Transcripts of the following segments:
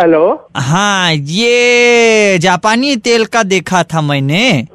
Hello हाँ ये जापानी तेल का देखा था मैंने।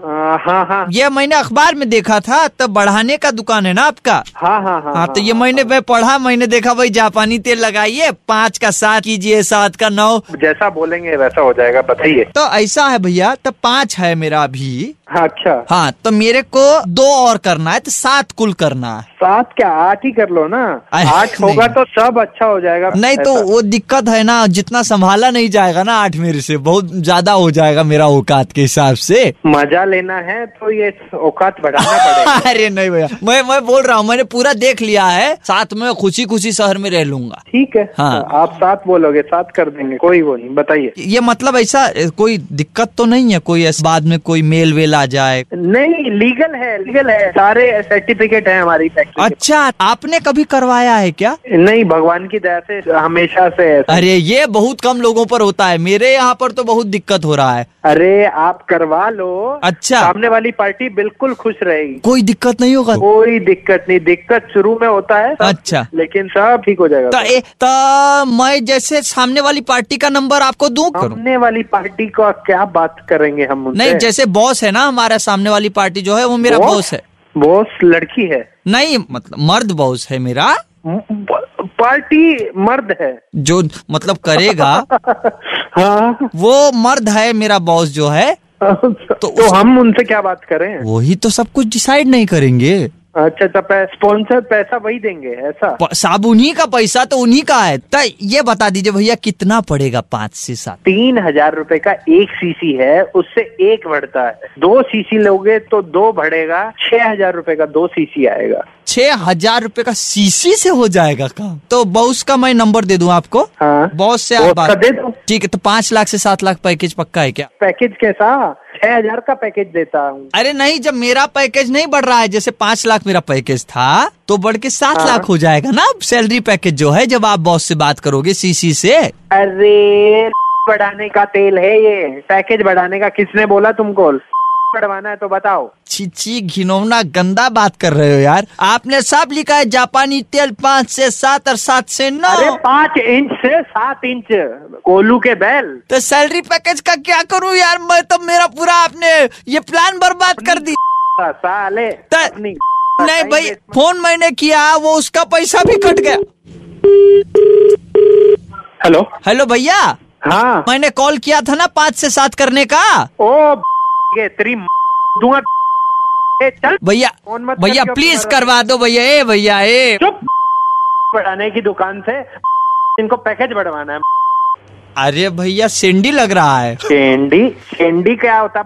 हाँ हाँ। ये मैंने अखबार में देखा था तो बढ़ाने का दुकान है ना आपका? हाँ हाँ हाँ हाँ तो ये मैंने मैं पढ़ा मैंने देखा भाई जापानी तेल लगाइए पाँच का सात कीजिए सात का नौ। जैसा बोलेंगे वैसा हो जाएगा बताइए। तो ऐसा है भैया तो पाँच है मेरा अभी। हाँ अच्छा। हाँ तो मेरे को दो और करना है तो सात कुल करना है। सात क्या आठ ही कर लो ना? आठ होगा तो सब अच्छा हो जाएगा। नहीं तो वो दिक्कत है ना जितना संभाला नहीं जाएगा ना आठ मेरे से बहुत ज़्यादा हो जाएगा मेरा औकात के हिसाब से। मज़ा लेना है तो ये औकात बढ़ाना पड़ेगा। अरे नहीं भैया मैं मैं बोल रहा हूँ मैंने पूरा देख लिया है साथ में खुशी खुशी शहर में रह लूँगा। ठीक है हाँ। आप सात बोलोगे सात कर देंगे कोई वो नहीं बताइए। ये मतलब ऐसा कोई दिक्कत तो नहीं है कोई बाद में कोई मेल वेल आ जाए। नहीं लीगल है लीगल है। सारे सर्टिफिकेट है हमारी फैक्ट्री अच्छा आपने कभी करवाया है क्या? नहीं भगवान की दया से हमेशा से अरे ये बहुत कम लोगों पर होता है। मेरे यहाँ पर तो बहुत दिक्कत हो रहा है। अरे आप करवा लो। अच्छा। सामने वाली पार्टी बिल्कुल खुश रहेगी। कोई दिक्कत नहीं होगा? कोई दिक्कत नहीं। दिक्कत शुरू में होता है अच्छा। लेकिन सब ठीक हो जाएगा। तो ए, तो मैं जैसे सामने वाली पार्टी का नंबर आपको दूँ सामने वाली पार्टी को क्या बात करेंगे हम नहीं जैसे बॉस है ना हमारा सामने वाली पार्टी जो है वो मेरा बॉस? है। बॉस लड़की है। नहीं मतलब मर्द बॉस है मेरा। पार्टी मर्द है। जो मतलब करेगा हाँ। वो मर्द है मेरा बॉस जो है। तो, उस- हम उनसे क्या बात करें? वही तो सब कुछ डिसाइड नहीं करेंगे। अच्छा अच्छा स्पॉन्सर पैसा वही देंगे ऐसा? सब उन्हीं का पैसा तो उन्हीं का है। तो ये बता दीजिए भैया कितना पड़ेगा पाँच से सात? तीन हज़ार रूपए का एक सीसी है उससे एक बढ़ता है। दो सीसी लोगे तो दो बढ़ेगा छह हज़ार रूपए का दो सीसी आएगा। छह हज़ार रूपए का सीसी से हो जाएगा काम? तो बॉस का मैं नंबर दे दूँ आपको? हाँ। बॉस से आप बात दे दो? ठीक है तो पाँच लाख से सात लाख पैकेज पक्का है क्या? पैकेज कैसा? छह हज़ार का पैकेज देता हूँ। अरे नहीं जब मेरा पैकेज नहीं बढ़ रहा है जैसे पाँच लाख मेरा पैकेज था तो बढ़ के सात हाँ। लाख हो जाएगा ना सैलरी पैकेज जो है जब आप बॉस से बात करोगे सीसी से। अरे बढ़ाने का तेल है ये पैकेज बढ़ाने का किसने बोला तुमको? बढ़वाना है तो बताओ। छिची घिनौना गंदा बात कर रहे हो यार। आपने सब लिखा है जापानी तेल पाँच से सात और सात से नौ। अरे पाँच इंच से सात इंच कोलू के बैल। तो सैलरी पैकेज का क्या करूँ यार? मैं तो मेरा पूरा आपने ये प्लान बर्बाद कर दी। साले त- नहीं भाई फ़ोन मैंने किया वो उसका पैसा भी कट गया। हेलो। हेलो भैया हाँ। मैंने कॉल किया था ना पाँच से सात करने का। ओ तेरी दूँगा। ए, चल। भैया फ़ोन मत भैया प्लीज़ करवा दो भैया ए भैया ए। चुप। बढ़ाने की दुकान से इनको पैकेज बढ़वाना है। अरे भैया सेंडी लग रहा है। सेंडी सेंडी क्या होता? है